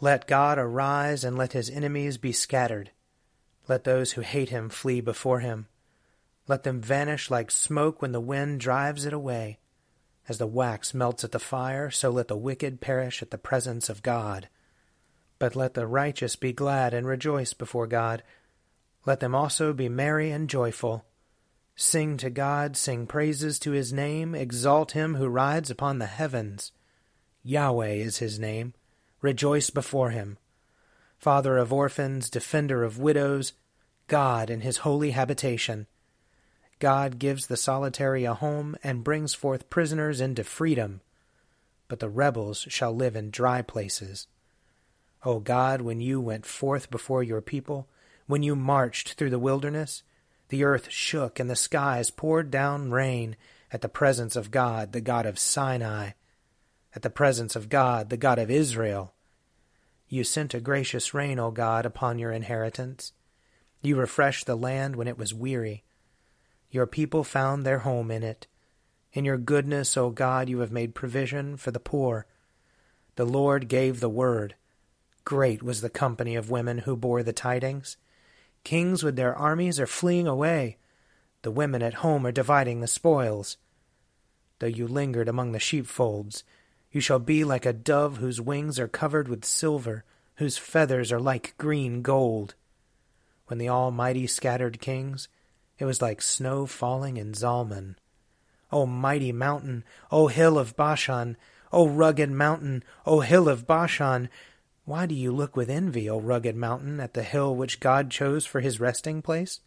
Let God arise, and let his enemies be scattered. Let those who hate him flee before him. Let them vanish like smoke when the wind drives it away. As the wax melts at the fire, so let the wicked perish at the presence of God. But let the righteous be glad and rejoice before God. Let them also be merry and joyful. Sing to God, sing praises to his name, exalt him who rides upon the heavens. Yahweh is his name. Rejoice before him. Father of orphans, defender of widows, God in his holy habitation. God gives the solitary a home and brings forth prisoners into freedom, but the rebels shall live in dry places. O God, when you went forth before your people, when you marched through the wilderness, the earth shook and the skies poured down rain at the presence of God, the God of Sinai at the presence of God, the God of Israel. You sent a gracious rain, O God, upon your inheritance. You refreshed the land when it was weary. Your people found their home in it. In your goodness, O God, you have made provision for the poor. The Lord gave the word. Great was the company of women who bore the tidings. Kings with their armies are fleeing away. The women at home are dividing the spoils. Though you lingered among the sheepfolds, you shall be like a dove whose wings are covered with silver, whose feathers are like green gold. When the Almighty scattered kings, it was like snow falling in Zalmon. O mighty mountain, O hill of Bashan, O rugged mountain, O hill of Bashan, why do you look with envy, O rugged mountain, at the hill which God chose for his resting place?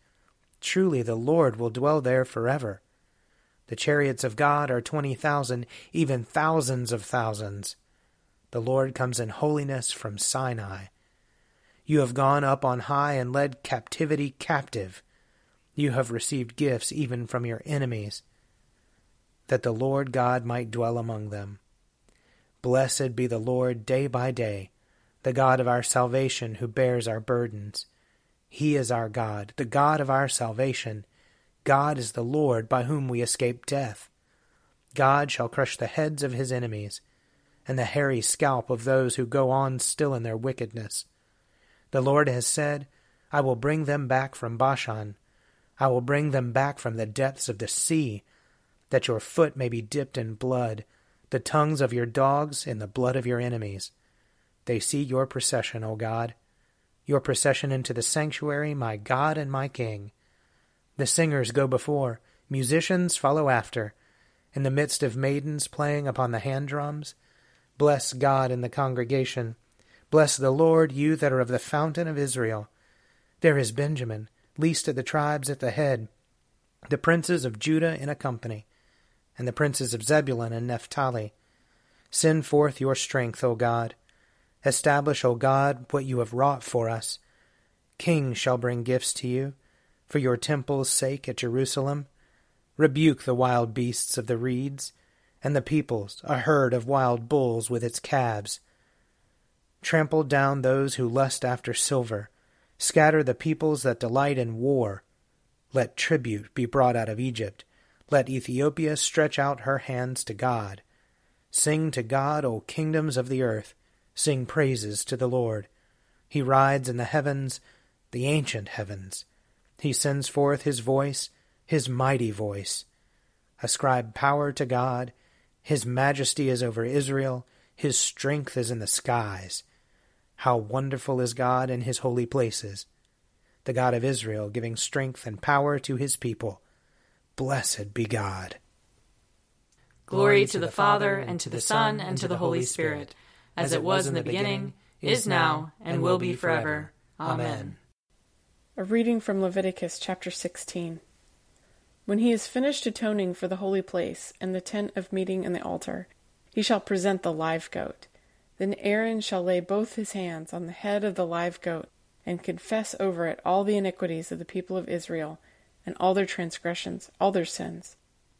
Truly the Lord will dwell there forever. The chariots of God are twenty thousand, even thousands of thousands. The Lord comes in holiness from Sinai. You have gone up on high and led captivity captive. You have received gifts even from your enemies, that the Lord God might dwell among them. Blessed be the Lord day by day, the God of our salvation who bears our burdens. He is our God, the God of our salvation. God is the Lord by whom we escape death. God shall crush the heads of his enemies, and the hairy scalp of those who go on still in their wickedness. The Lord has said, I will bring them back from Bashan. I will bring them back from the depths of the sea, that your foot may be dipped in blood, the tongues of your dogs in the blood of your enemies. They see your procession, O God, your procession into the sanctuary, my God and my King. The singers go before, musicians follow after. In the midst of maidens playing upon the hand drums, bless God in the congregation. Bless the Lord, you that are of the fountain of Israel. There is Benjamin, least of the tribes at the head, the princes of Judah in a company, and the princes of Zebulun and Naphtali. Send forth your strength, O God. Establish, O God, what you have wrought for us. Kings shall bring gifts to you for your temple's sake at Jerusalem. Rebuke the wild beasts of the reeds, and the peoples, a herd of wild bulls with its calves. Trample down those who lust after silver, scatter the peoples that delight in war. Let tribute be brought out of Egypt. Let Ethiopia stretch out her hands to God. Sing to God, O kingdoms of the earth. Sing praises to the Lord. He rides in the heavens, the ancient heavens. He sends forth his voice, his mighty voice. Ascribe power to God. His majesty is over Israel. His strength is in the skies. How wonderful is God in his holy places! The God of Israel giving strength and power to his people. Blessed be God. Glory to the Father, and to the Son, and to the Holy Spirit, as it was in the beginning, is now, and will be forever. Amen. A reading from Leviticus chapter 16. When he has finished atoning for the holy place and the tent of meeting and the altar, he shall present the live goat. Then Aaron shall lay both his hands on the head of the live goat, and confess over it all the iniquities of the people of Israel, and all their transgressions, all their sins,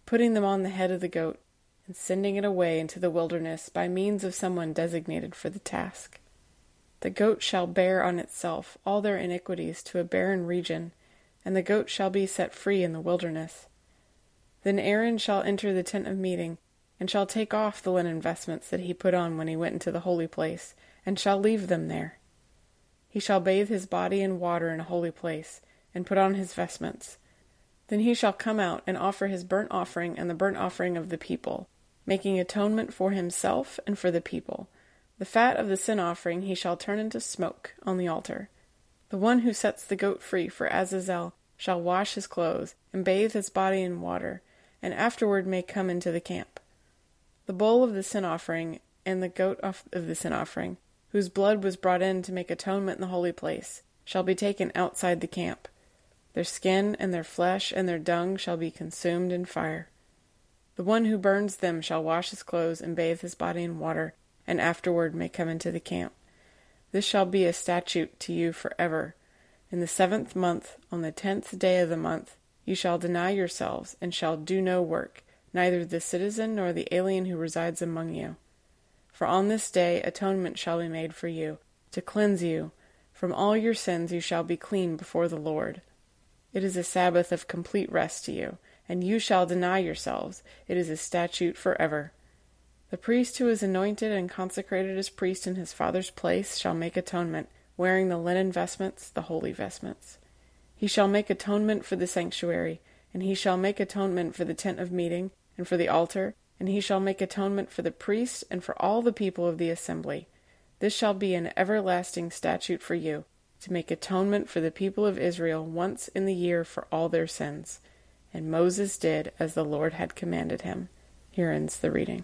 putting them on the head of the goat, and sending it away into the wilderness by means of someone designated for the task. The goat shall bear on itself all their iniquities to a barren region, and the goat shall be set free in the wilderness. Then Aaron shall enter the tent of meeting, and shall take off the linen vestments that he put on when he went into the holy place, and shall leave them there. He shall bathe his body in water in a holy place, and put on his vestments. Then he shall come out and offer his burnt offering and the burnt offering of the people, making atonement for himself and for the people. The fat of the sin offering he shall turn into smoke on the altar. The one who sets the goat free for Azazel shall wash his clothes, and bathe his body in water, and afterward may come into the camp. The bull of the sin offering and the goat of the sin offering, whose blood was brought in to make atonement in the holy place, shall be taken outside the camp. Their skin and their flesh and their dung shall be consumed in fire. The one who burns them shall wash his clothes and bathe his body in water, and afterward may come into the camp. This shall be a statute to you forever. In the seventh month, on the tenth day of the month, you shall deny yourselves, and shall do no work, neither the citizen nor the alien who resides among you. For on this day atonement shall be made for you, to cleanse you. From all your sins you shall be clean before the Lord. It is a Sabbath of complete rest to you, and you shall deny yourselves. It is a statute forever. The priest who is anointed and consecrated as priest in his father's place shall make atonement, wearing the linen vestments, the holy vestments. He shall make atonement for the sanctuary, and he shall make atonement for the tent of meeting, and for the altar, and he shall make atonement for the priest and for all the people of the assembly. This shall be an everlasting statute for you, to make atonement for the people of Israel once in the year for all their sins. And Moses did as the Lord had commanded him. Here ends the reading.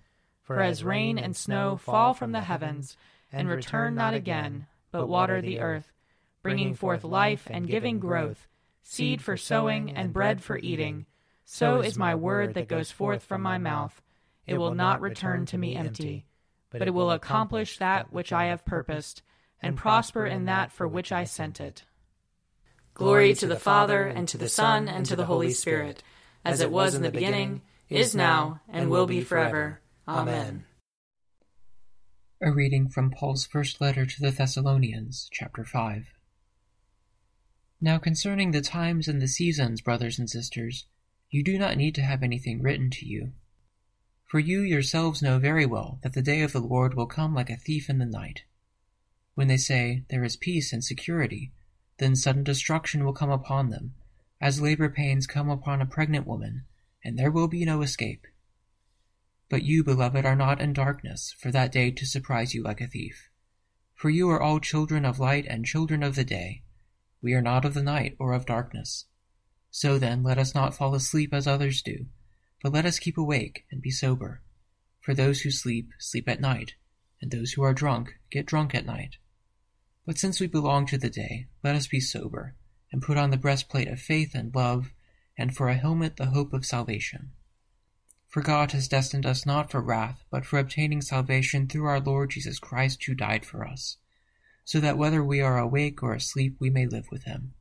For as rain and snow fall from the heavens, and return not again, but water the earth, bringing forth life and giving growth, seed for sowing and bread for eating, so is my word that goes forth from my mouth. It will not return to me empty, but it will accomplish that which I have purposed, and prosper in that for which I sent it. Glory to the Father, and to the Son, and to the Holy Spirit, as it was in the beginning, is now, and will be forever. Amen. A reading from Paul's first letter to the Thessalonians, chapter 5. Now concerning the times and the seasons, brothers and sisters, you do not need to have anything written to you. For you yourselves know very well that the day of the Lord will come like a thief in the night. When they say, There is peace and security, then sudden destruction will come upon them, as labor pains come upon a pregnant woman, and there will be no escape. But you, beloved, are not in darkness, for that day to surprise you like a thief. For you are all children of light and children of the day. We are not of the night or of darkness. So then, let us not fall asleep as others do, but let us keep awake and be sober. For those who sleep, sleep at night, and those who are drunk, get drunk at night. But since we belong to the day, let us be sober, and put on the breastplate of faith and love, and for a helmet the hope of salvation. For God has destined us not for wrath, but for obtaining salvation through our Lord Jesus Christ, who died for us, so that whether we are awake or asleep, we may live with him.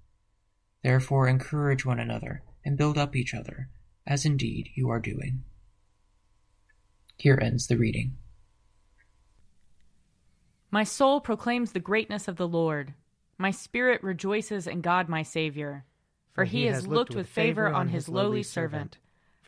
Therefore, encourage one another, and build up each other, as indeed you are doing. Here ends the reading. My soul proclaims the greatness of the Lord. My spirit rejoices in God my Saviour, for he has looked with favor on his lowly servant.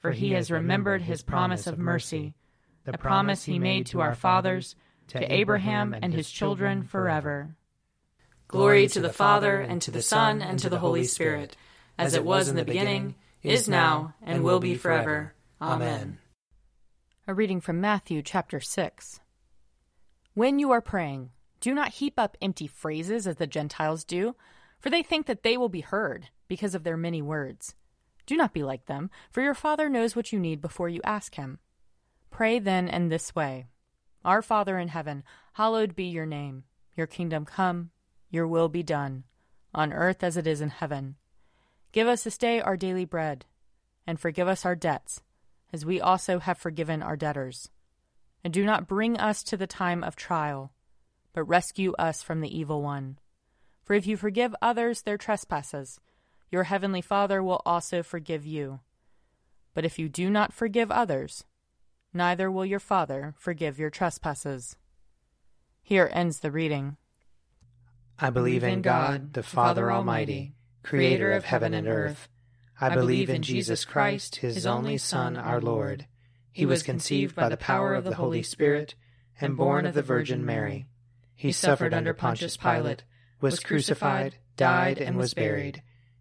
for he has remembered his promise of mercy, the promise he made to our fathers, to Abraham and his children forever. Glory to the Father, and to the Son, and to the Holy Spirit, as it was in the beginning, is now, and will be forever. Amen. A reading from Matthew chapter 6. When you are praying, do not heap up empty phrases as the Gentiles do, for they think that they will be heard because of their many words. Do not be like them, for your Father knows what you need before you ask Him. Pray then in this way Our Father in heaven, hallowed be your name. Your kingdom come, your will be done, on earth as it is in heaven. Give us this day our daily bread, and forgive us our debts, as we also have forgiven our debtors. And do not bring us to the time of trial but rescue us from the evil one. For if you forgive others their trespasses, your heavenly Father will also forgive you. But if you do not forgive others, neither will your Father forgive your trespasses. Here ends the reading. I believe in God, the Father Almighty, creator of heaven and earth. I believe in Jesus Christ, his only Son, our Lord. He was conceived by the power of the Holy Spirit and born of the Virgin Mary. He suffered under Pontius Pilate, was crucified, died, and was buried.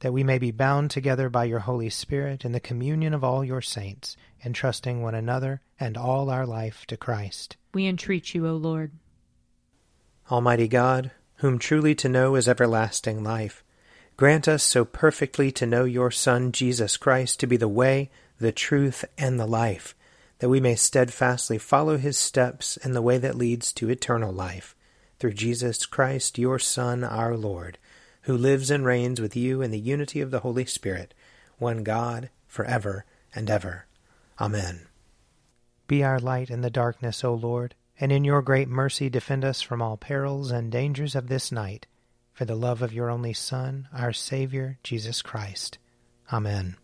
that we may be bound together by your Holy Spirit in the communion of all your saints, entrusting one another and all our life to Christ. We entreat you, O Lord. Almighty God, whom truly to know is everlasting life, grant us so perfectly to know your Son, Jesus Christ, to be the way, the truth, and the life, that we may steadfastly follow his steps in the way that leads to eternal life. Through Jesus Christ, your Son, our Lord who lives and reigns with you in the unity of the Holy Spirit, one God, for ever and ever. Amen. Be our light in the darkness, O Lord, and in your great mercy defend us from all perils and dangers of this night, for the love of your only Son, our Saviour, Jesus Christ. Amen.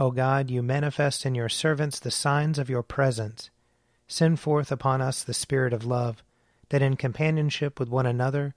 O God, you manifest in your servants the signs of your presence. Send forth upon us the Spirit of love, that in companionship with one another